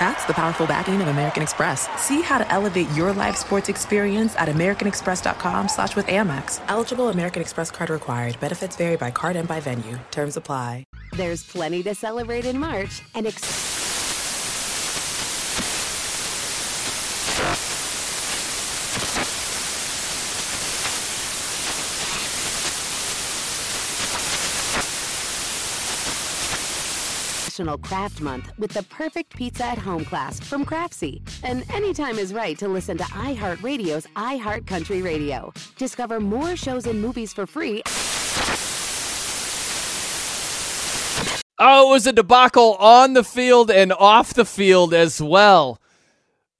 That's the powerful backing of American Express. See how to elevate your live sports experience at americanexpress.com slash with Amex. Eligible American Express card required. Benefits vary by card and by venue. Terms apply. There's plenty to celebrate in March and ex- National Craft Month with the perfect pizza at home class from Craftsy. And anytime is right to listen to iHeartRadio's iHeart Country Radio. Discover more shows and movies for free. Oh, it was a debacle on the field and off the field as well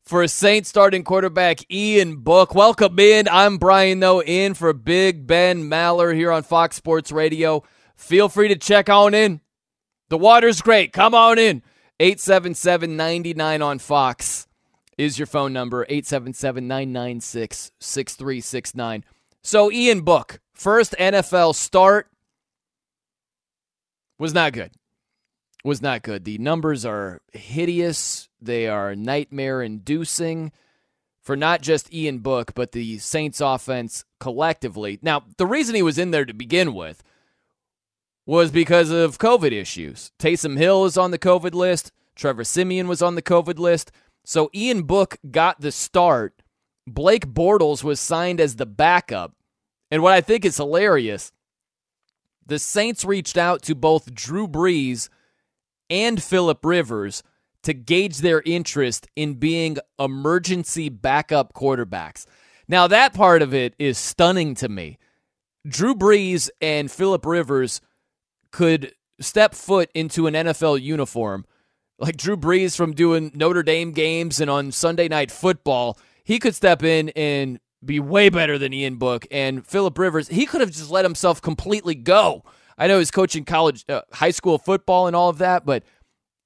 for Saints starting quarterback Ian Book. Welcome in. I'm Brian, Noe, in for Big Ben Maller here on Fox Sports Radio. Feel free to check on in. The water's great. Come on in. 877 99 on Fox is your phone number. 877 996 6369. So, Ian Book, first NFL start was not good. Was not good. The numbers are hideous. They are nightmare inducing for not just Ian Book, but the Saints offense collectively. Now, the reason he was in there to begin with was because of COVID issues. Taysom Hill is on the COVID list. Trevor Siemian was on the COVID list. So Ian Book got the start. Blake Bortles was signed as the backup. And what I think is hilarious, the Saints reached out to both Drew Brees and Philip Rivers to gauge their interest in being emergency backup quarterbacks. Now, that part of it is stunning to me. Drew Brees and Philip Rivers could step foot into an NFL uniform, like Drew Brees from doing Notre Dame games and on Sunday night football, he could step in and be way better than Ian Book and Philip Rivers. He could have just let himself completely go. I know he's coaching college, uh, high school football and all of that, but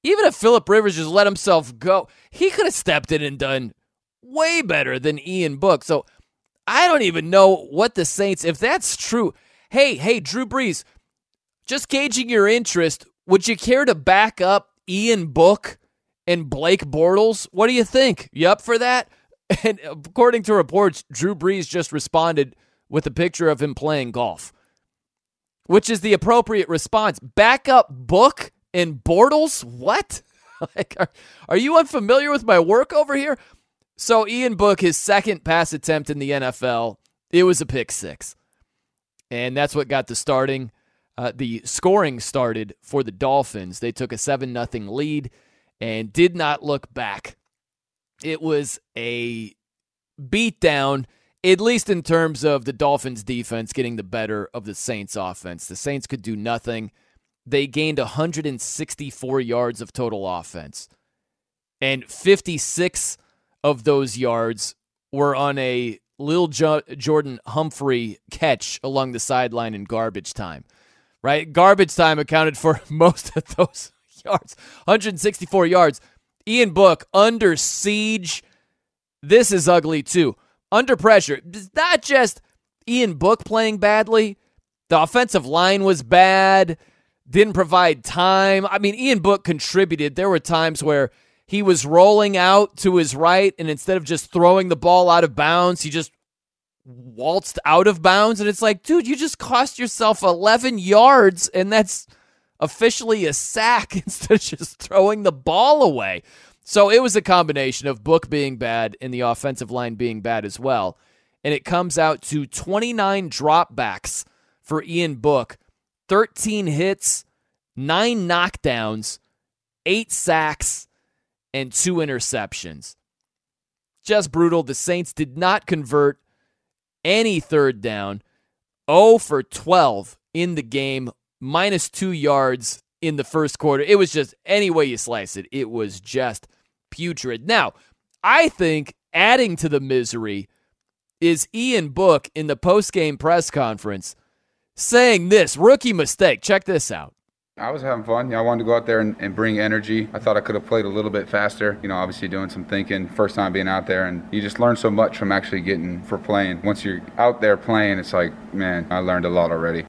even if Philip Rivers just let himself go, he could have stepped in and done way better than Ian Book. So I don't even know what the Saints, if that's true. Hey, hey, Drew Brees, just gauging your interest, would you care to back up Ian Book and Blake Bortles? What do you think? You up for that? And according to reports, Drew Brees just responded with a picture of him playing golf, which is the appropriate response. Back up Book and Bortles? What? like, are, are you unfamiliar with my work over here? So, Ian Book, his second pass attempt in the NFL, it was a pick six. And that's what got the starting. Uh, the scoring started for the Dolphins. They took a 7 0 lead and did not look back. It was a beatdown, at least in terms of the Dolphins' defense getting the better of the Saints' offense. The Saints could do nothing. They gained 164 yards of total offense, and 56 of those yards were on a Lil jo- Jordan Humphrey catch along the sideline in garbage time right? Garbage time accounted for most of those yards 164 yards. Ian Book under siege. This is ugly too. Under pressure. It's not just Ian Book playing badly, the offensive line was bad, didn't provide time. I mean, Ian Book contributed. There were times where he was rolling out to his right, and instead of just throwing the ball out of bounds, he just waltzed out of bounds. And it's like, dude, you just cost yourself 11 yards, and that's officially a sack instead of just throwing the ball away. So it was a combination of Book being bad and the offensive line being bad as well. And it comes out to 29 dropbacks for Ian Book, 13 hits, nine knockdowns, eight sacks, and two interceptions. Just brutal. The Saints did not convert any third down. 0 for 12 in the game, minus two yards in the first quarter. It was just any way you slice it, it was just putrid. Now, I think adding to the misery is Ian Book in the post-game press conference saying this rookie mistake. Check this out. I was having fun. I wanted to go out there and, and, bring energy. I thought I could have played a little bit faster. You know, obviously doing some thinking, first time being out there, and you just learn so much from actually getting for playing. Once you're out there playing, it's like, man, I learned a lot already.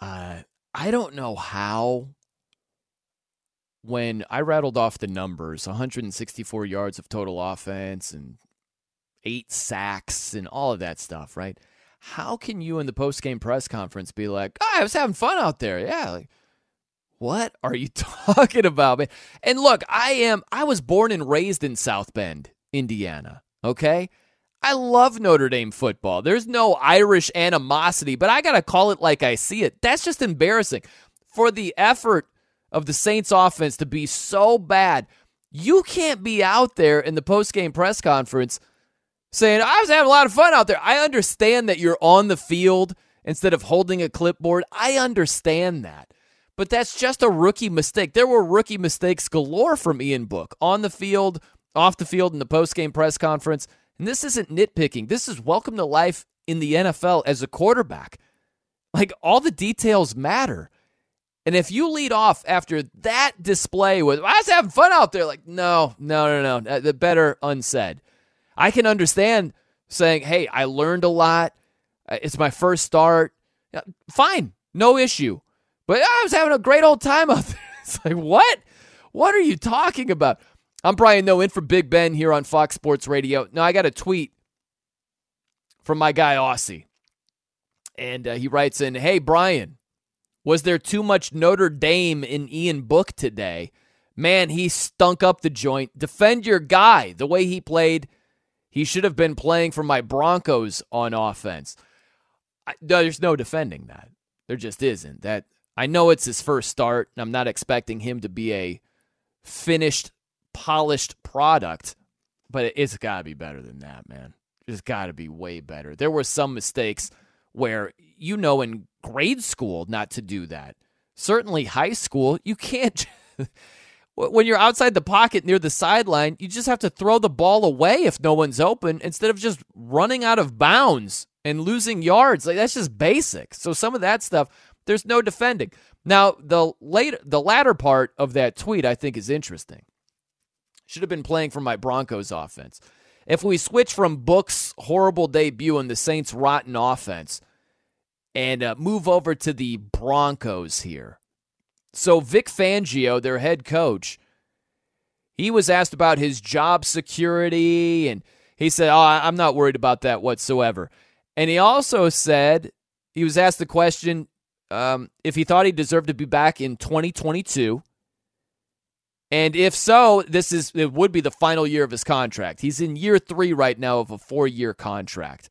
Uh, I don't know how. When I rattled off the numbers 164 yards of total offense and eight sacks and all of that stuff, right? How can you in the post game press conference be like, oh, I was having fun out there? Yeah. Like, what are you talking about, man? And look, I am, I was born and raised in South Bend, Indiana. Okay. I love Notre Dame football. There's no Irish animosity, but I got to call it like I see it. That's just embarrassing. For the effort of the Saints offense to be so bad, you can't be out there in the post game press conference saying, I was having a lot of fun out there. I understand that you're on the field instead of holding a clipboard. I understand that. But that's just a rookie mistake. There were rookie mistakes galore from Ian Book on the field, off the field, in the post-game press conference. And this isn't nitpicking. This is welcome to life in the NFL as a quarterback. Like all the details matter. And if you lead off after that display with, I was having fun out there, like, no, no, no, no, uh, the better unsaid. I can understand saying, hey, I learned a lot. Uh, it's my first start. Fine, no issue. But I was having a great old time out there. It's like, what? What are you talking about? I'm Brian Noe in for Big Ben here on Fox Sports Radio. Now, I got a tweet from my guy Aussie. And uh, he writes in, Hey, Brian, was there too much Notre Dame in Ian Book today? Man, he stunk up the joint. Defend your guy the way he played he should have been playing for my Broncos on offense. I, there's no defending that. There just isn't. That I know it's his first start, and I'm not expecting him to be a finished, polished product, but it's got to be better than that, man. It's got to be way better. There were some mistakes where you know in grade school not to do that. Certainly high school, you can't when you're outside the pocket near the sideline, you just have to throw the ball away if no one's open instead of just running out of bounds and losing yards. Like that's just basic. So some of that stuff, there's no defending. Now, the later the latter part of that tweet I think is interesting. Should have been playing for my Broncos offense. If we switch from Book's horrible debut and the Saints' rotten offense and uh, move over to the Broncos here, so, Vic Fangio, their head coach, he was asked about his job security, and he said, Oh, I'm not worried about that whatsoever. And he also said, he was asked the question um, if he thought he deserved to be back in 2022. And if so, this is it would be the final year of his contract. He's in year three right now of a four year contract.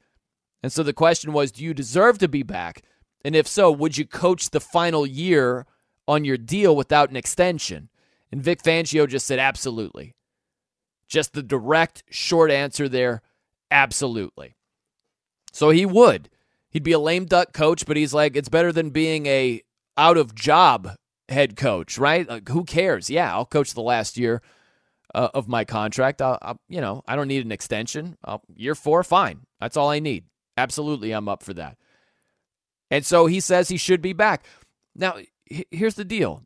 And so the question was, do you deserve to be back? And if so, would you coach the final year on your deal without an extension? And Vic Fangio just said, absolutely. Just the direct, short answer there, absolutely. So he would. He'd be a lame duck coach, but he's like, it's better than being a out of job head coach, right? Like, who cares? Yeah, I'll coach the last year uh, of my contract. I'll, I'll, you know, I don't need an extension. I'll, year four, fine. That's all I need. Absolutely, I'm up for that. And so he says he should be back. Now, here's the deal.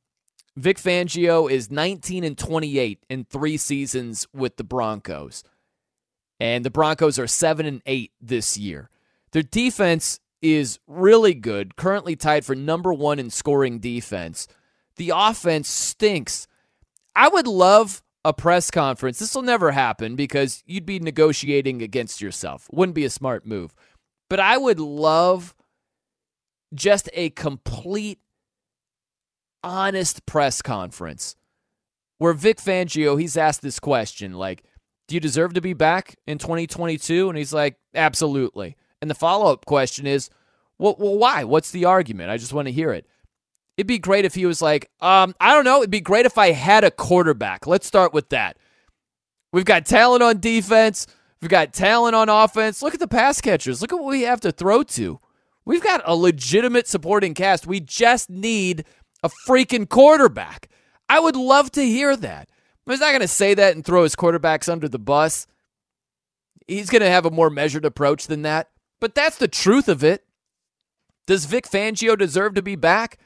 Vic Fangio is 19 and 28 in three seasons with the Broncos. And the Broncos are 7 and 8 this year. Their defense is really good, currently tied for number 1 in scoring defense. The offense stinks. I would love a press conference. This will never happen because you'd be negotiating against yourself. Wouldn't be a smart move. But I would love just a complete, honest press conference where Vic Fangio, he's asked this question like, do you deserve to be back in 2022? And he's like, absolutely. And the follow up question is, well, well, why? What's the argument? I just want to hear it. It'd be great if he was like, um, I don't know. It'd be great if I had a quarterback. Let's start with that. We've got talent on defense. We've got talent on offense. Look at the pass catchers. Look at what we have to throw to. We've got a legitimate supporting cast. We just need a freaking quarterback. I would love to hear that. He's not going to say that and throw his quarterbacks under the bus. He's going to have a more measured approach than that. But that's the truth of it. Does Vic Fangio deserve to be back?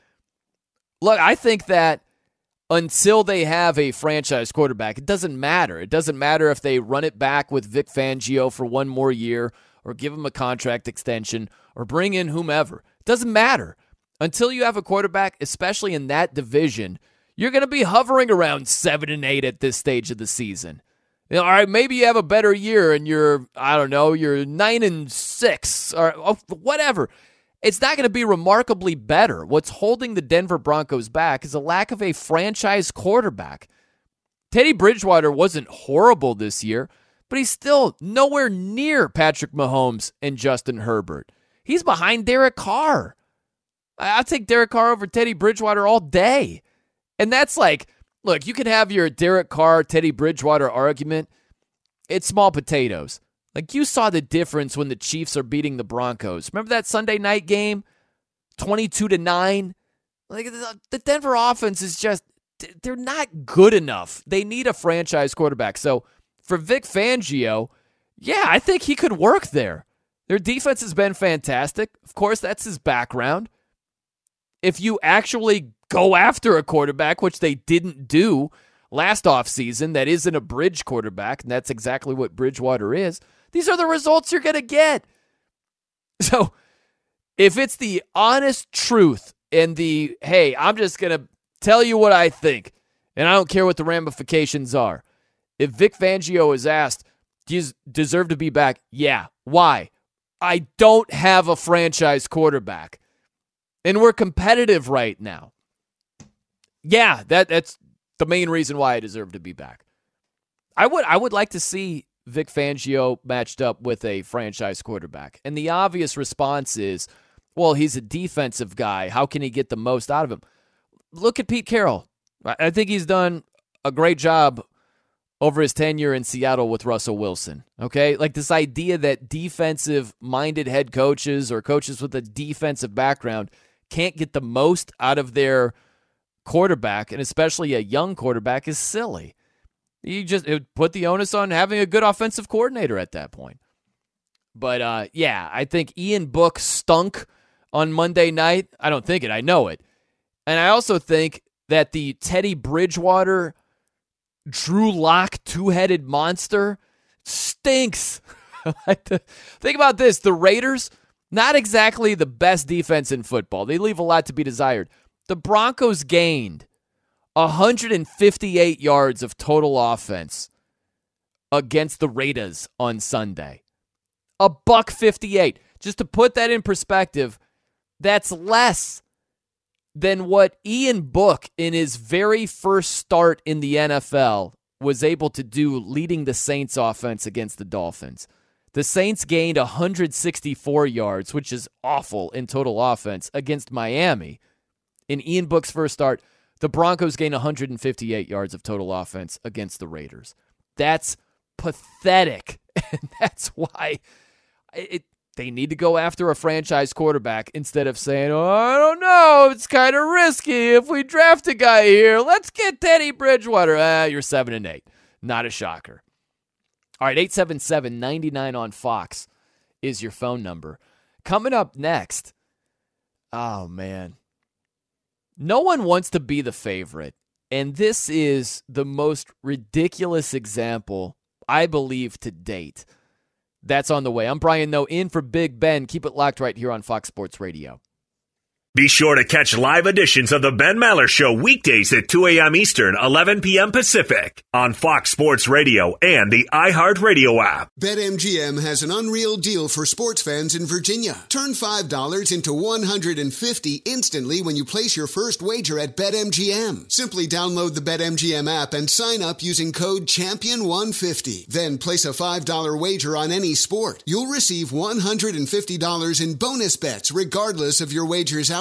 Look, I think that until they have a franchise quarterback, it doesn't matter. It doesn't matter if they run it back with Vic Fangio for one more year or give him a contract extension or bring in whomever. It doesn't matter. Until you have a quarterback, especially in that division, you're going to be hovering around 7 and 8 at this stage of the season. All right, maybe you have a better year and you're I don't know, you're 9 and 6 or whatever it's not going to be remarkably better. What's holding the Denver Broncos back is a lack of a franchise quarterback. Teddy Bridgewater wasn't horrible this year, but he's still nowhere near Patrick Mahomes and Justin Herbert. He's behind Derek Carr. I'll take Derek Carr over Teddy Bridgewater all day. And that's like, look, you can have your Derek Carr, Teddy Bridgewater argument. It's small potatoes. Like you saw the difference when the Chiefs are beating the Broncos. Remember that Sunday night game? 22 to 9. Like the Denver offense is just they're not good enough. They need a franchise quarterback. So for Vic Fangio, yeah, I think he could work there. Their defense has been fantastic. Of course, that's his background. If you actually go after a quarterback, which they didn't do last offseason, that isn't a bridge quarterback, and that's exactly what Bridgewater is these are the results you're going to get. So if it's the honest truth and the, hey, I'm just going to tell you what I think, and I don't care what the ramifications are. If Vic Fangio is asked, do you deserve to be back? Yeah. Why? I don't have a franchise quarterback. And we're competitive right now. Yeah, that that's the main reason why I deserve to be back. I would I would like to see Vic Fangio matched up with a franchise quarterback? And the obvious response is, well, he's a defensive guy. How can he get the most out of him? Look at Pete Carroll. I think he's done a great job over his tenure in Seattle with Russell Wilson. Okay? Like this idea that defensive minded head coaches or coaches with a defensive background can't get the most out of their quarterback, and especially a young quarterback, is silly. You just put the onus on having a good offensive coordinator at that point. But uh, yeah, I think Ian Book stunk on Monday night. I don't think it, I know it. And I also think that the Teddy Bridgewater, Drew Lock two headed monster stinks. think about this the Raiders, not exactly the best defense in football. They leave a lot to be desired. The Broncos gained 158 yards of total offense against the Raiders on Sunday. A buck 58. Just to put that in perspective, that's less than what Ian Book in his very first start in the NFL was able to do leading the Saints offense against the Dolphins. The Saints gained 164 yards, which is awful in total offense, against Miami. In Ian Book's first start, the Broncos gained 158 yards of total offense against the Raiders. That's pathetic. And that's why it, they need to go after a franchise quarterback instead of saying, oh, I don't know, it's kind of risky if we draft a guy here. Let's get Teddy Bridgewater. Ah, you're 7 and 8. Not a shocker. All right, 877 99 on Fox is your phone number. Coming up next, oh man, no one wants to be the favorite. And this is the most ridiculous example, I believe, to date. That's on the way. I'm Brian Noe in for Big Ben. Keep it locked right here on Fox Sports Radio. Be sure to catch live editions of the Ben Maller Show weekdays at 2 a.m. Eastern, 11 p.m. Pacific on Fox Sports Radio and the iHeartRadio app. BetMGM has an unreal deal for sports fans in Virginia. Turn $5 into 150 instantly when you place your first wager at BetMGM. Simply download the BetMGM app and sign up using code Champion150. Then place a $5 wager on any sport. You'll receive $150 in bonus bets regardless of your wager's outcome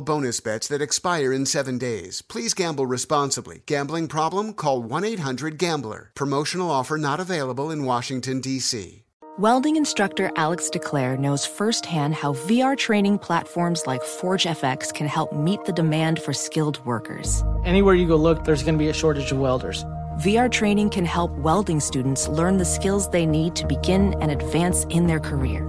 bonus bets that expire in seven days. Please gamble responsibly. Gambling problem? Call 1 800 Gambler. Promotional offer not available in Washington, D.C. Welding instructor Alex DeClaire knows firsthand how VR training platforms like ForgeFX can help meet the demand for skilled workers. Anywhere you go look, there's going to be a shortage of welders. VR training can help welding students learn the skills they need to begin and advance in their career.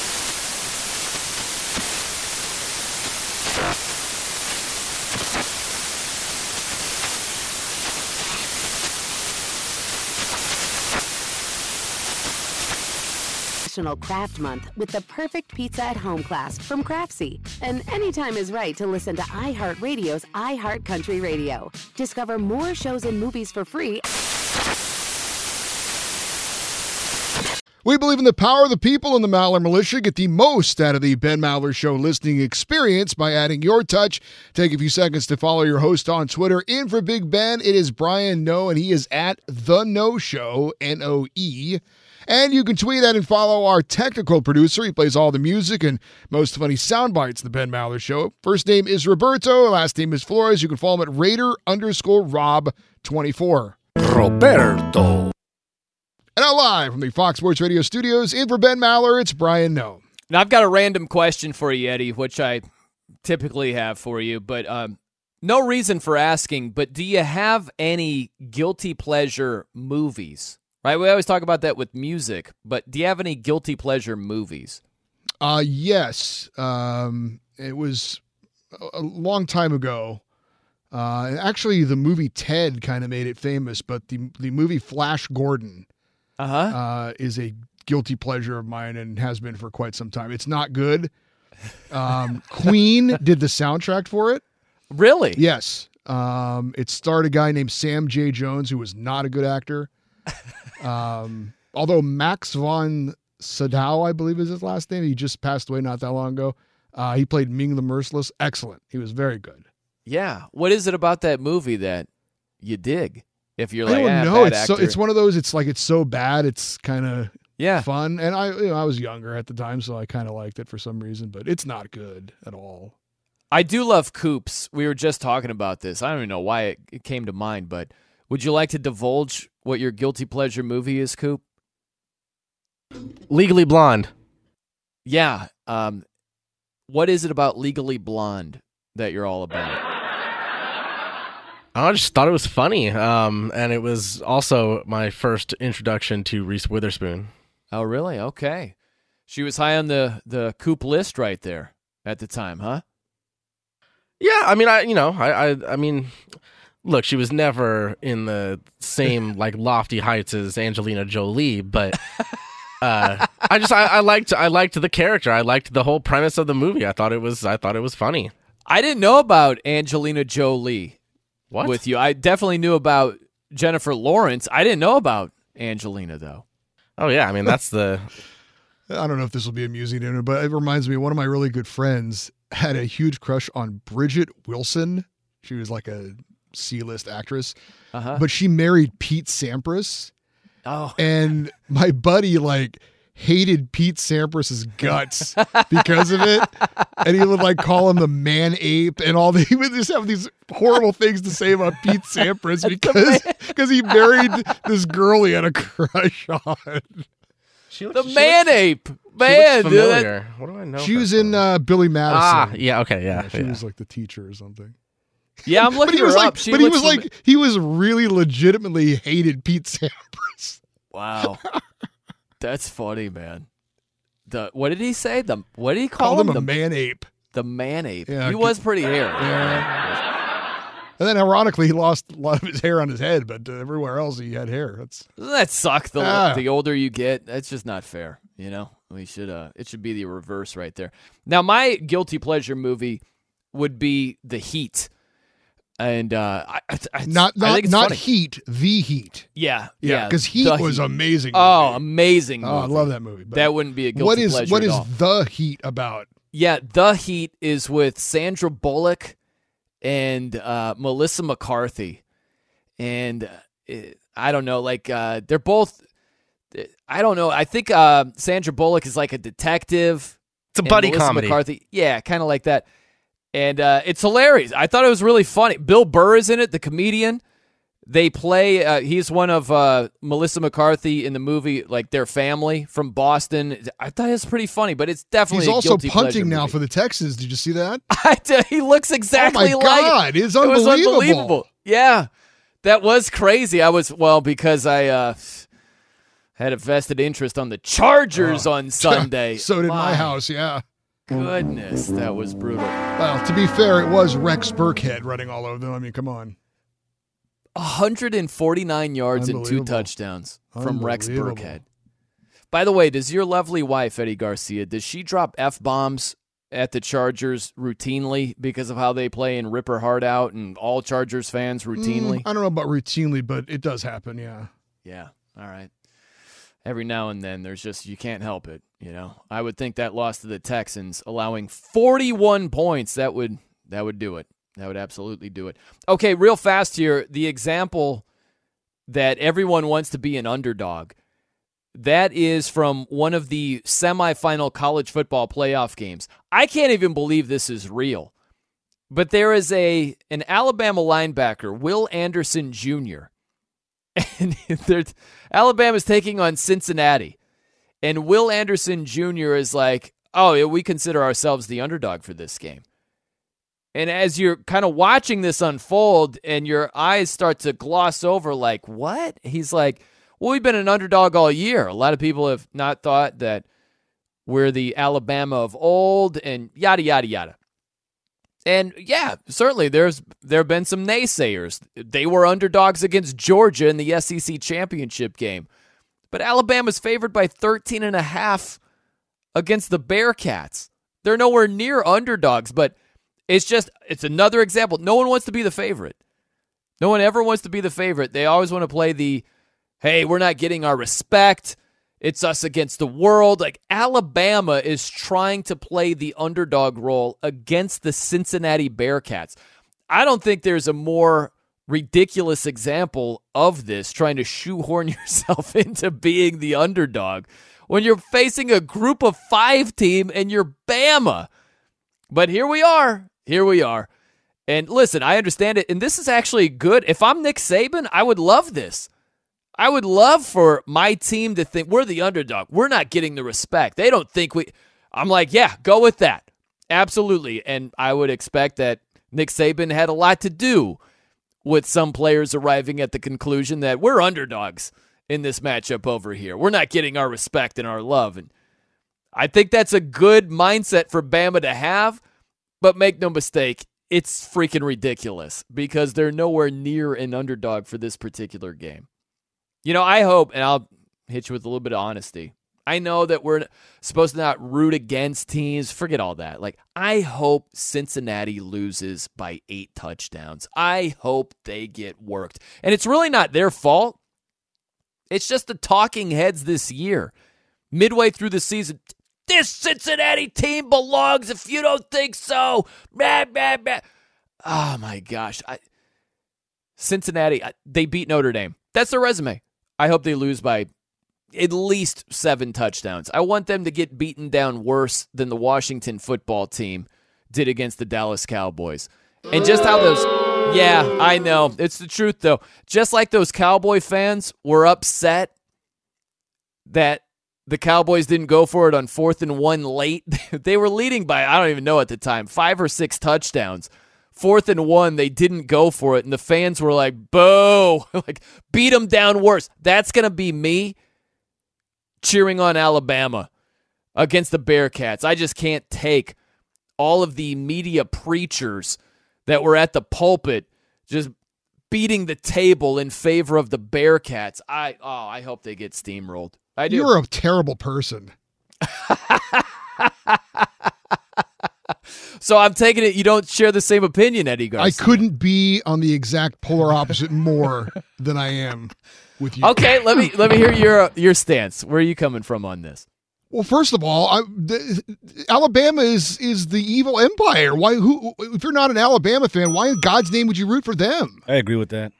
National Craft Month with the perfect pizza at home class from Craftsy. And anytime is right to listen to iHeartRadio's iHeartCountry Radio. Discover more shows and movies for free. We believe in the power of the people and the Maller Militia. Get the most out of the Ben Maller Show listening experience by adding your touch. Take a few seconds to follow your host on Twitter. In for Big Ben, it is Brian Noe, and he is at The No Show, N O E. And you can tweet at and follow our technical producer. He plays all the music and most funny sound bites. The Ben Maller Show. First name is Roberto. Last name is Flores. You can follow him at Raider underscore Rob 24. Roberto. And now live from the Fox Sports Radio studios, in for Ben Maller, it's Brian Noe. Now I've got a random question for you, Eddie, which I typically have for you, but um, no reason for asking. But do you have any guilty pleasure movies? Right, we always talk about that with music, but do you have any guilty pleasure movies? Uh yes. Um, it was a long time ago. Uh, actually, the movie Ted kind of made it famous, but the the movie Flash Gordon uh-huh. uh, is a guilty pleasure of mine and has been for quite some time. It's not good. Um, Queen did the soundtrack for it. Really? Yes. Um, it starred a guy named Sam J. Jones, who was not a good actor. Um, although Max von Sydow, I believe is his last name, he just passed away not that long ago. Uh, he played Ming the Merciless. Excellent. He was very good. Yeah. What is it about that movie that you dig? If you're I like, don't "Ah, know. It's so, it's one of those. It's like it's so bad. It's kind of Yeah. fun. And I you know, I was younger at the time, so I kind of liked it for some reason. But it's not good at all. I do love Coops. We were just talking about this. I don't even know why it, it came to mind, but would you like to divulge what your guilty pleasure movie is, Coop? Legally Blonde. Yeah. Um, what is it about Legally Blonde that you're all about? I just thought it was funny, um, and it was also my first introduction to Reese Witherspoon. Oh, really? Okay. She was high on the the Coop list right there at the time, huh? Yeah, I mean, I you know, I I, I mean, look, she was never in the same like lofty heights as Angelina Jolie, but uh, I just I, I liked I liked the character. I liked the whole premise of the movie. I thought it was I thought it was funny. I didn't know about Angelina Jolie What? with you. I definitely knew about Jennifer Lawrence. I didn't know about Angelina though. Oh yeah, I mean that's the I don't know if this will be amusing to anyone, but it reminds me one of my really good friends had a huge crush on Bridgette Wilson. She was like a C-list actress, Uh-huh. but she married Pete Sampras. Oh. And my buddy like hated Pete Sampras's guts because of it. And he would like call him the man ape and all the, he would just have these horrible things to say about Pete Sampras because because he married this girl he had a crush on. She the man ape. Man, dude, that- familiar. What do I know? She her was in uh, Billy Madison. Ah, yeah, okay, yeah, she yeah. was like the teacher or something. Yeah, I'm but looking he was her like, up. She but he was like, he was really legitimately hated Pete Sampras. Wow. That's funny, man. The what did he say? The what did he call Called him? him a the man ape. The man ape. Yeah, he was pretty hairy. And then, ironically, he lost a lot of his hair on his head, but uh, everywhere else he had hair. That's Doesn't that suck? The Ah. the older you get, that's just not fair. You know, we should uh, it should be the reverse right there. Now, my guilty pleasure movie would be The Heat, and uh, I, I, I- not I not think it's not funny. Heat, the Heat. Yeah, Yeah, yeah, 'cause Heat The was amazing Oh, movie. amazing! Oh, I love that movie. but That wouldn't be a guilty what is pleasure what at is all. the Heat about? Yeah, The Heat is with Sandra Bullock and uh, Melissa McCarthy, and uh, it, I don't know, like uh, they're both. I don't know. I think uh, Sandra Bullock is like a detective. It's a buddy Melissa comedy. McCarthy, yeah, kind of like that, and uh, it's hilarious. I thought it was really funny. Bill Burr is in it, the comedian. They play. Uh, he's one of uh, Melissa McCarthy in the movie, like their family from Boston. I thought it was pretty funny, but it's definitely He's also punting now movie. for the Texans. Did you see that? I did. He looks exactly oh my like God, it's it was unbelievable. unbelievable. Yeah, that was crazy. I was well because I uh, had a vested interest on the Chargers on Sunday. Oh. so did My house. Yeah. Goodness, that was brutal. Well, to be fair, it was Rex Burkhead running all over them. I mean, come on. 149 yards and two touchdowns from Rex Burkhead. By the way, does your lovely wife Eddie Garcia does she drop f bombs at the Chargers routinely because of how they play and rip her heart out and all Chargers fans routinely? Mm, I don't know about routinely, but it does happen. Yeah. Yeah. All right. Every now and then there's just you can't help it, you know. I would think that loss to the Texans allowing 41 points that would that would do it. That would absolutely do it. Okay, real fast here, the example that everyone wants to be an underdog. That is from one of the semifinal college football playoff games. I can't even believe this is real. But there is a an Alabama linebacker, Will Anderson Jr and Alabama's taking on Cincinnati, and Will Anderson Jr. is like, "Oh, yeah, we consider ourselves the underdog for this game." And as you're kind of watching this unfold, and your eyes start to gloss over, like, "What?" He's like, "Well, we've been an underdog all year. A lot of people have not thought that we're the Alabama of old, and yada yada yada." And yeah, certainly there's there have been some naysayers. They were underdogs against Georgia in the SEC championship game. But Alabama's favored by 13 and a half against the Bearcats. They're nowhere near underdogs, but it's just it's another example. No one wants to be the favorite. No one ever wants to be the favorite. They always want to play the hey, we're not getting our respect. It's us against the world. Like Alabama is trying to play the underdog role against the Cincinnati Bearcats. I don't think there's a more ridiculous example of this trying to shoehorn yourself into being the underdog when you're facing a group of 5 team and you're Bama. But here we are. Here we are. And listen, I understand it. And this is actually good. If I'm Nick Saban, I would love this. I would love for my team to think we're the underdog. We're not getting the respect. They don't think we. I'm like, yeah, go with that. Absolutely. And I would expect that Nick Saban had a lot to do with some players arriving at the conclusion that we're underdogs in this matchup over here. We're not getting our respect and our love. And I think that's a good mindset for Bama to have. But make no mistake, it's freaking ridiculous because they're nowhere near an underdog for this particular game. You know, I hope, and I'll hit you with a little bit of honesty. I know that we're supposed to not root against teams. Forget all that. Like, I hope Cincinnati loses by eight touchdowns. I hope they get worked. And it's really not their fault. It's just the talking heads this year. Midway through the season, this Cincinnati team belongs if you don't think so. Blah, blah, blah. Oh, my gosh. I, Cincinnati, they beat Notre Dame. That's their resume. I hope they lose by at least seven touchdowns. I want them to get beaten down worse than the Washington football team did against the Dallas Cowboys. And just how those, yeah, I know. It's the truth, though. Just like those Cowboy fans were upset that the Cowboys didn't go for it on fourth and one late. they were leading by, I don't even know at the time, five or six touchdowns fourth and one, they didn't go for it, and the fans were like, "Boo!" like beat them down worse. That's gonna be me cheering on Alabama against the Bearcats. I just can't take all of the media preachers that were at the pulpit just beating the table in favor of the Bearcats. I oh, I hope they get steamrolled. I do. You're a terrible person. so I'm taking it you don't share the same opinion, Eddie Garcia. I couldn't be on the exact polar opposite more than I am with you. Okay, let me let me hear your your stance. Where are you coming from on this? Well, first of all, I, the, Alabama is is the evil empire. Why? Who? If you're not an Alabama fan, why in God's name would you root for them? I agree with that.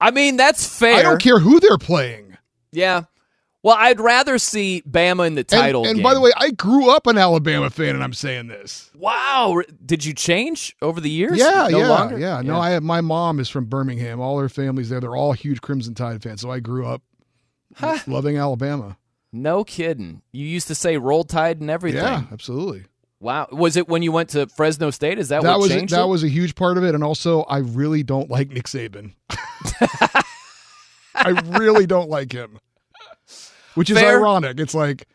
I mean, that's fair. I don't care who they're playing. Yeah, well, I'd rather see Bama in the title. And, and by the way, I grew up an Alabama fan, and I'm saying this. Wow, did you change over the years? Yeah, no yeah, longer? yeah. No, I have, my mom is from Birmingham. All her family's there. They're all huge Crimson Tide fans. So I grew up Huh. loving Alabama. No kidding. You used to say "Roll Tide" and everything. Yeah, absolutely. Wow. Was it when you went to Fresno State? Is that, that what was changed that it? was a huge part of it, and also I really don't like Nick Saban. I really don't like him, which is Fair. ironic. It's like,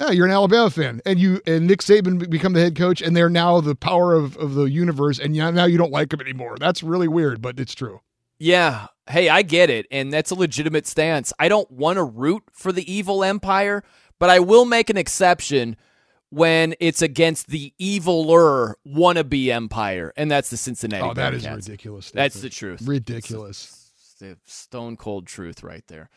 yeah, you're an Alabama fan, and you and Nick Saban become the head coach, and they're now the power of, of the universe, and yeah, now you don't like them anymore. That's really weird, but it's true. Yeah. Hey, I get it. And that's a legitimate stance. I don't want to root for the evil empire, but I will make an exception when it's against the eviler wannabe empire, and that's the Cincinnati. Oh, that is ridiculous. That's the truth. Ridiculous. Stone cold truth right there.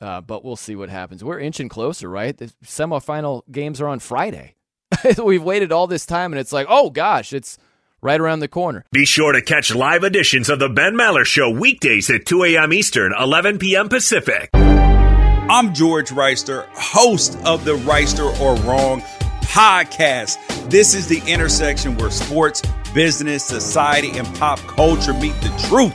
Uh, but we'll see what happens. We're inching closer, right? The semifinal games are on Friday. We've waited all this time, and it's like, oh gosh, it's right around the corner. Be sure to catch live editions of the Ben Maller Show weekdays at 2 a.m. Eastern, 11 p.m. Pacific. I'm George Reister, host of the Reister or Wrong podcast. This is the intersection where sports, business, society, and pop culture meet the truth.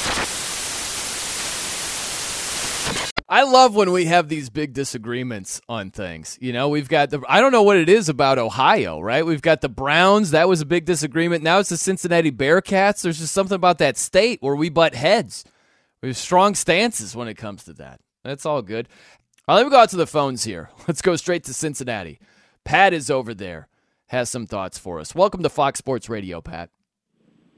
I love when we have these big disagreements on things. You know, we've got the I don't know what it is about Ohio, right? We've got the Browns, that was a big disagreement. Now it's the Cincinnati Bearcats. There's just something about that state where we butt heads. We have strong stances when it comes to that. That's all good. All right, let me go out to the phones here. Let's go straight to Cincinnati. Pat is over there, has some thoughts for us. Welcome to Fox Sports Radio, Pat.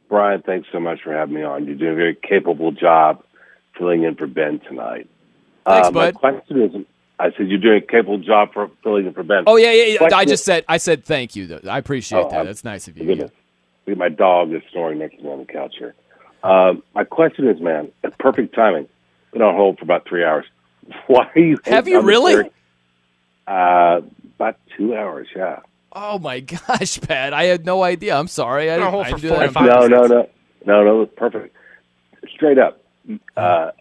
Brian, thanks so much for having me on. You're doing a very capable job filling in for Ben tonight. Thanks, uh, my question is, I said you're doing a capable job for filling in for Ben. Oh yeah, yeah. yeah. I just is- said I said thank you. Though. I appreciate Oh, that. I'm- That's nice of you. Goodness. Look at my dog is snoring next to me on the couch here. Um, my question is, man, at perfect timing. Been on hold for about three hours. Why are you? Have you really? Bear- Uh, about two hours, yeah. Oh my gosh, Pat! I had no idea. I'm sorry. I Been on didn't. hold I for didn't do that on 45 No, no, no, no, no. It's perfect. Straight up. Uh,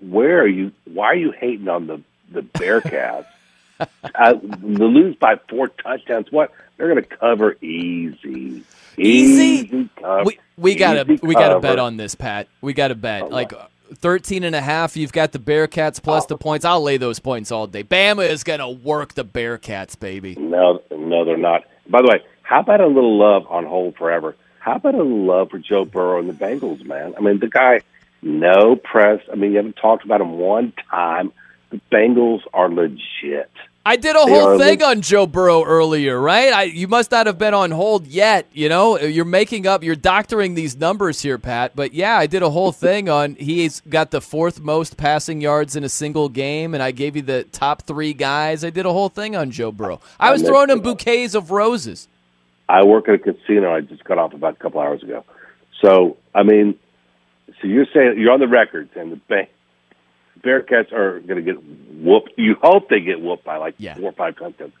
where are you? Why are you hating on the the Bearcats? uh, the lose by four touchdowns. What they're going to cover easy, Easy? cover. We we got to Easy we got to bet on this, Pat. We got to bet. Like 13 and a half, you've got the Bearcats plus the points. I'll lay those points all day. Bama is going to work the Bearcats, baby. No, no, they're not. By the way, how about a little love on hold forever? How about a little love for Joe Burrow and the Bengals, man? I mean, the guy, no press. I mean, you haven't talked about him one time. The Bengals are legit. I did a They whole thing leg- on Joe Burrow earlier, right? I, you must not have been on hold yet. You know, you're making up, you're doctoring these numbers here, Pat. But yeah, I did a whole thing on he's got the fourth most passing yards in a single game, and I gave you the top three guys. I did a whole thing on Joe Burrow. I was I throwing him bouquets of roses. I work at a casino. I just got off about a couple hours ago. So, I mean, so you're saying you're on the record saying the Bearcats are going to get whooped. You hope they get whooped by like Yeah. four or five touchdowns.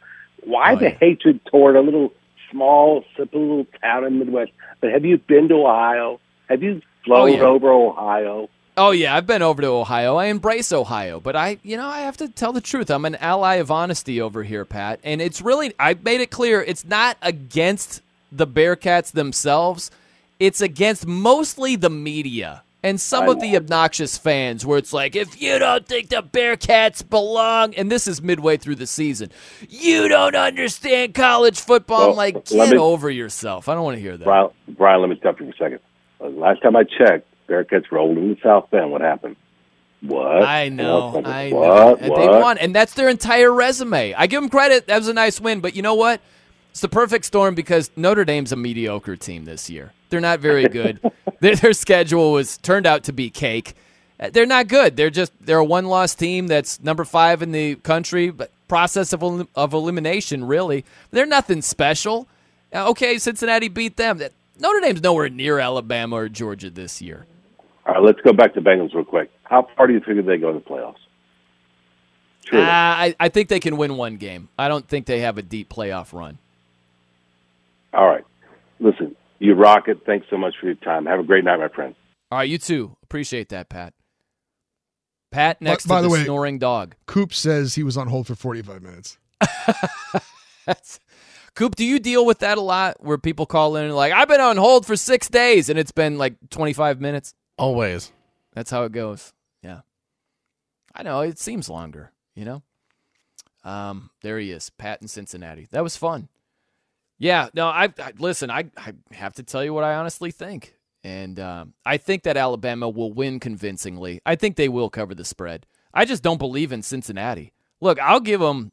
Why Oh, the yeah. hatred toward a little small, simple little town in the Midwest? But have you been to Ohio? Have you oh, flown yeah. over Ohio? Oh yeah, I've been over to Ohio. I embrace Ohio, but I, you know, I have to tell the truth. I'm an ally of honesty over here, Pat, and it's really I made it clear it's not against the Bearcats themselves. It's against mostly the media and some of the obnoxious fans where it's like if you don't think the Bearcats belong and this is midway through the season, you don't understand college football. Well, I'm like, get me- over yourself. I don't want to hear that. Brian, Brian, let me stop you for a second. Uh, Last time I checked, Bearcats rolled into South Bend. What happened? What? I know, What? I know. What? They won, and that's their entire resume. I give them credit. That was a nice win, but you know what? It's the perfect storm because Notre Dame's a mediocre team this year. They're not very good. their, their schedule was turned out to be cake. Uh, They're not good. They're just they're a one-loss team that's number five in the country, but process of of elimination. Really, they're nothing special. Okay, Cincinnati beat them. Notre Dame's nowhere near Alabama or Georgia this year. All right, let's go back to Bengals real quick. How far do you figure they go in the playoffs? Uh, I, I think they can win one game. I don't think they have a deep playoff run. All right. Listen, you rock it. Thanks so much for your time. Have a great night, my friend. All right, you too. Appreciate that, Pat. Pat By- next by to the the, way- snoring dog. Coop says he was on hold for 45 minutes. That's, Coop, do you deal with that a lot where people call in and like, I've been on hold for six days and it's been like 25 minutes? Always. That's how it goes. Yeah. I know. It seems longer, you know? Um, there he is, Pat in Cincinnati. That was fun. Yeah, no, I, I listen. I, I have to tell you what I honestly think, and um, I think that Alabama will win convincingly. I think they will cover the spread. I just don't believe in Cincinnati. Look, I'll give them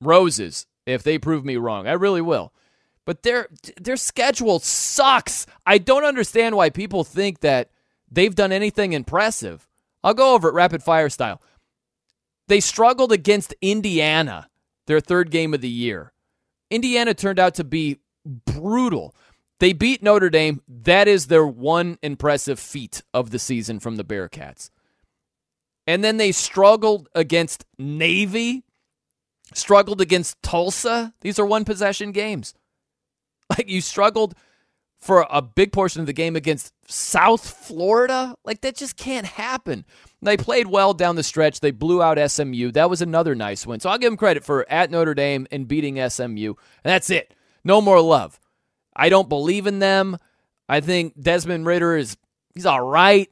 roses if they prove me wrong. I really will. But their their schedule sucks. I don't understand why people think that they've done anything impressive. I'll go over it rapid fire style. They struggled against Indiana, their third game of the year. Indiana turned out to be brutal. They beat Notre Dame. That is their one impressive feat of the season from the Bearcats. And then they struggled against Navy, struggled against Tulsa. These are one possession games. Like you struggled for a big portion of the game against South Florida. Like that just can't happen. They played well down the stretch. They blew out SMU. That was another nice win. So I'll give them credit for at Notre Dame and beating SMU. And that's it. No more love. I don't believe in them. I think Desmond Ridder is he's all right.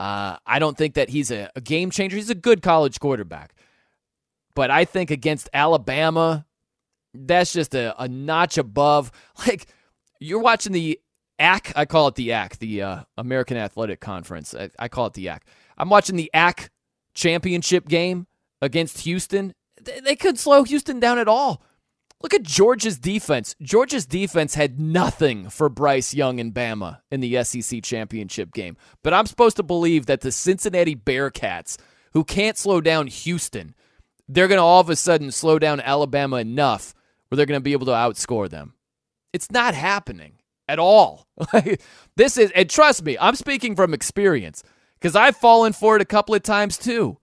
Uh, I don't think that he's a, a game changer. He's a good college quarterback. But I think against Alabama, that's just a, a notch above. Like you're watching the ACK, I call it the ACK, the uh, American Athletic Conference. I, I call it the ACK. I'm watching the ACK championship game against Houston. They, they couldn't slow Houston down at all. Look at Georgia's defense. Georgia's defense had nothing for Bryce Young and Bama in the SEC championship game. But I'm supposed to believe that the Cincinnati Bearcats, who can't slow down Houston, they're going to all of a sudden slow down Alabama enough where they're going to be able to outscore them. It's not happening at all. this is, and trust me, I'm speaking from experience because I've fallen for it a couple of times too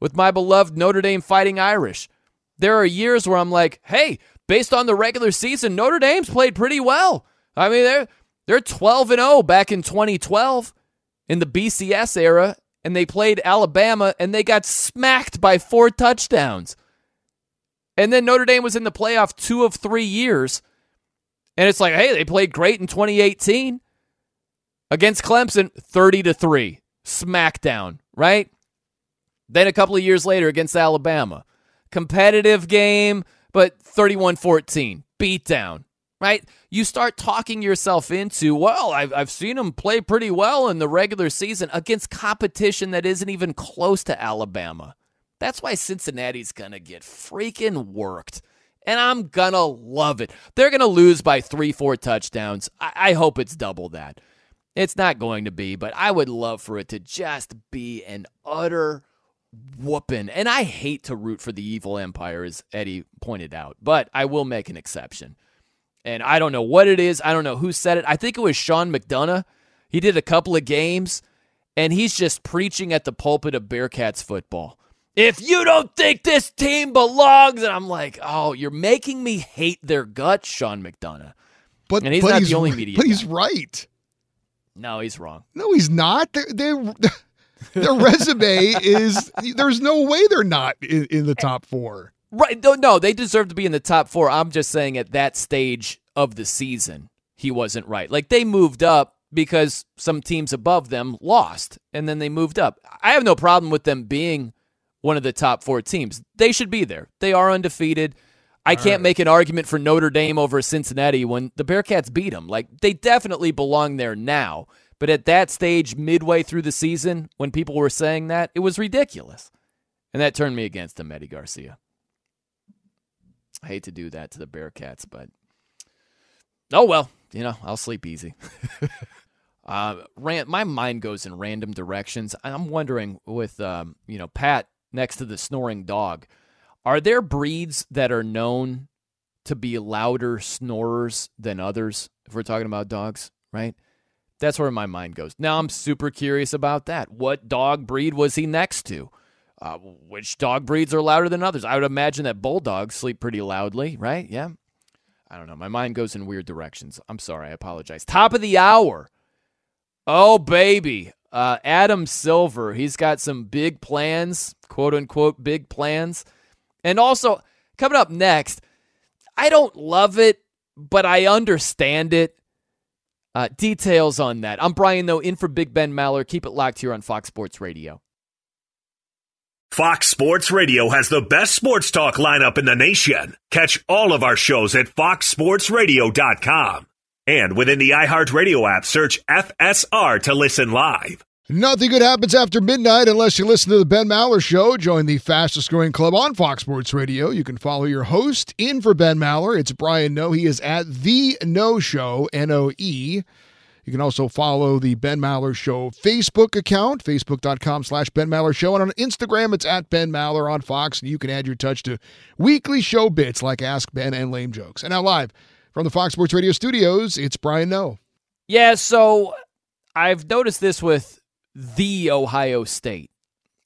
with my beloved Notre Dame Fighting Irish. There are years where I'm like, hey, based on the regular season, Notre Dame's played pretty well. I mean, they're they're 12 and 0 back in 2012 in the BCS era, and they played Alabama and they got smacked by four touchdowns. And then Notre Dame was in the playoff two of three years. And it's like, hey, they played great in 2018 against Clemson, 30 to 3. Smackdown, right? Then a couple of years later against Alabama. Competitive game, but 31 14. Beatdown, right? You start talking yourself into, well, I've, I've seen them play pretty well in the regular season against competition that isn't even close to Alabama. That's why Cincinnati's going to get freaking worked. And I'm to love it. They're to lose by three, four touchdowns. I, I hope it's double that. It's not going to be, but I would love for it to just be an utter whooping. And I hate to root for the evil empire, as Eddie pointed out, but I will make an exception. And I don't know what it is. I don't know who said it. I think it was Sean McDonough. He did a couple of games, and he's just preaching at the pulpit of Bearcats football. If you don't think this team belongs, and I'm like, oh, you're making me hate their guts, Sean McDonough. But and he's but not he's, the only media. But he's guy. right. No, he's wrong. No, he's not. They're, they're, their resume is there's no way they're not in, in the top four. Right. No, no, they deserve to be in the top four. I'm just saying at that stage of the season, he wasn't right. Like they moved up because some teams above them lost and then they moved up. I have no problem with them being one of the top four teams. They should be there. They are undefeated. I can't right. make an argument for Notre Dame over Cincinnati when the Bearcats beat them. Like they definitely belong there now. But at that stage, midway through the season, when people were saying that, it was ridiculous. And that turned me against them, Eddie Garcia. I hate to do that to the Bearcats, but oh well, you know, I'll sleep easy. uh, ran- my mind goes in random directions. I'm wondering with um, you know Pat next to the snoring dog, are there breeds that are known to be louder snorers than others? If we're talking about dogs, right? That's where my mind goes. Now I'm super curious about that. What dog breed was he next to? Uh, which dog breeds are louder than others? I would imagine that bulldogs sleep pretty loudly, right? Yeah. I don't know. My mind goes in weird directions. I'm sorry. I apologize. Top of the hour. Oh, baby. Uh, Adam Silver. He's got some big plans, quote unquote, big plans. And also, coming up next, I don't love it, but I understand it. Uh, details on that. I'm Brian Noe, in for Big Ben Maller. Keep it locked here on Fox Sports Radio. Fox Sports Radio has the best sports talk lineup in the nation. Catch all of our shows at foxsportsradio.com. And within the iHeartRadio app, search FSR to listen live. Nothing good happens after midnight unless you listen to the Ben Maller Show. Join the fastest growing club on Fox Sports Radio. You can follow your host in for Ben Maller. It's Brian Noe. He is at the No Show, N O E. You can also follow the Ben Maller Show Facebook account, facebook.com slash Ben Maller Show. And on Instagram, it's at Ben Maller on Fox. And you can add your touch to weekly show bits like Ask Ben and Lame Jokes. And now live from the Fox Sports Radio studios, it's Brian Noe. Yeah, so I've noticed this with the Ohio State.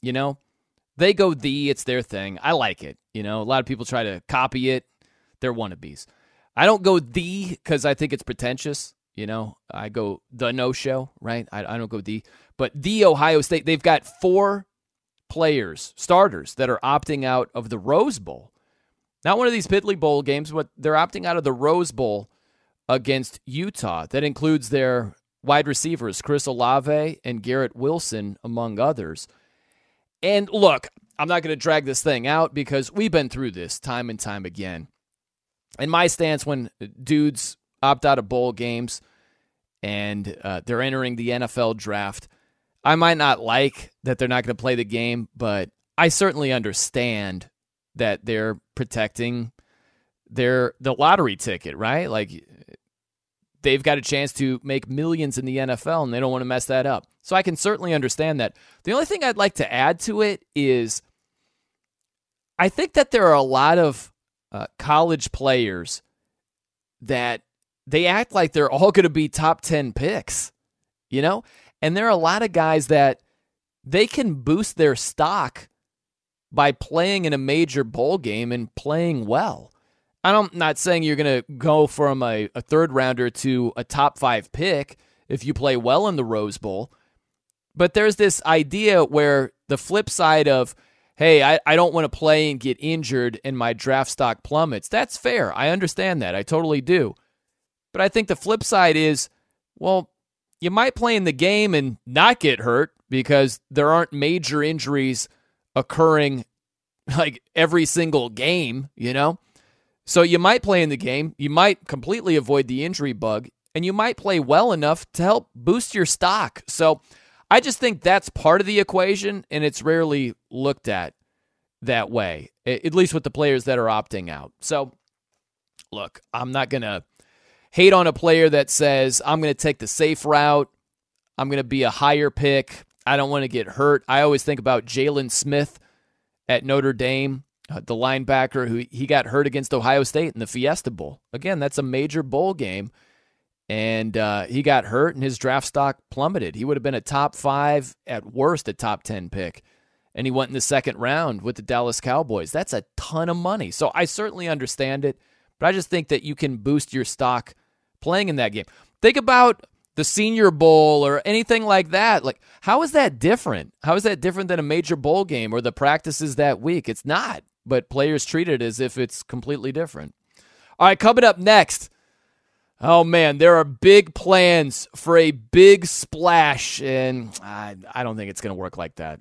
You know, they go the, it's their thing. I like it. You know, a lot of people try to copy it. They're wannabes. I don't go the because I think it's pretentious. You know, I go the no show, right? I, I don't go the, but the Ohio State, they've got four players, starters, that are opting out of the Rose Bowl. Not one of these piddly bowl games, but they're opting out of the Rose Bowl against Utah. That includes their wide receivers, Chris Olave and Garrett Wilson, among others. And look, I'm not going to drag this thing out because we've been through this time and time again. In my stance when dudes opt out of bowl games and uh, they're entering the NFL draft, I might not like that they're not going to play the game, but I certainly understand that they're protecting their the lottery ticket, right? Like they've got a chance to make millions in the NFL and they don't want to mess that up. So I can certainly understand that. The only thing I'd like to add to it is I think that there are a lot of uh, college players that they act like they're all going to be top 10 picks, you know? And there are a lot of guys that they can boost their stock by playing in a major bowl game and playing well. I'm not saying you're going to go from a, a third rounder to a top five pick if you play well in the Rose Bowl. But there's this idea where the flip side of, hey, I, I don't want to play and get injured and my draft stock plummets. That's fair. I understand that. I totally do. But I think the flip side is, well, you might play in the game and not get hurt because there aren't major injuries occurring like every single game, you know? So you might play in the game, you might completely avoid the injury bug, and you might play well enough to help boost your stock. So I just think that's part of the equation, and it's rarely looked at that way, at least with the players that are opting out. So look, I'm not going to hate on a player that says, I'm going to take the safe route, I'm going to be a higher pick, I don't want to get hurt. I always think about Jaylon Smith at Notre Dame uh, the linebacker who he got hurt against Ohio State in the Fiesta Bowl. Again, that's a major bowl game. and uh, he got hurt, and his draft stock plummeted. He would have been a top five, at worst, a top 10 pick. And he went in the second round with the Dallas Cowboys. That's a ton of money. So I certainly understand it, but I just think that you can boost your stock playing in that game. Think about the Senior Bowl or anything like that. Like, how is that different? How is that different than a major bowl game or the practices that week? It's not, but players treat it as if it's completely different. All right, coming up next. Oh man, there are big plans for a big splash, and I, I don't think it's going to work like that.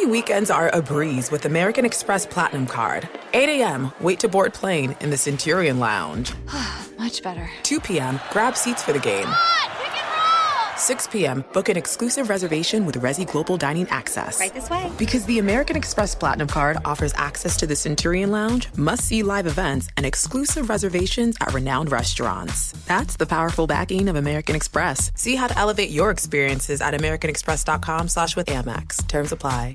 Busy weekends are a breeze with American Express Platinum Card. 8 a.m., wait to board plane in the Centurion Lounge. Much better. 2 p.m., grab seats for the game. 6 p.m., book an exclusive reservation with Resy Global Dining Access. Right this way. Because the American Express Platinum Card offers access to the Centurion Lounge, must see live events, and exclusive reservations at renowned restaurants. That's the powerful backing of American Express. See how to elevate your experiences at AmericanExpress.com slash with Amex. Terms apply.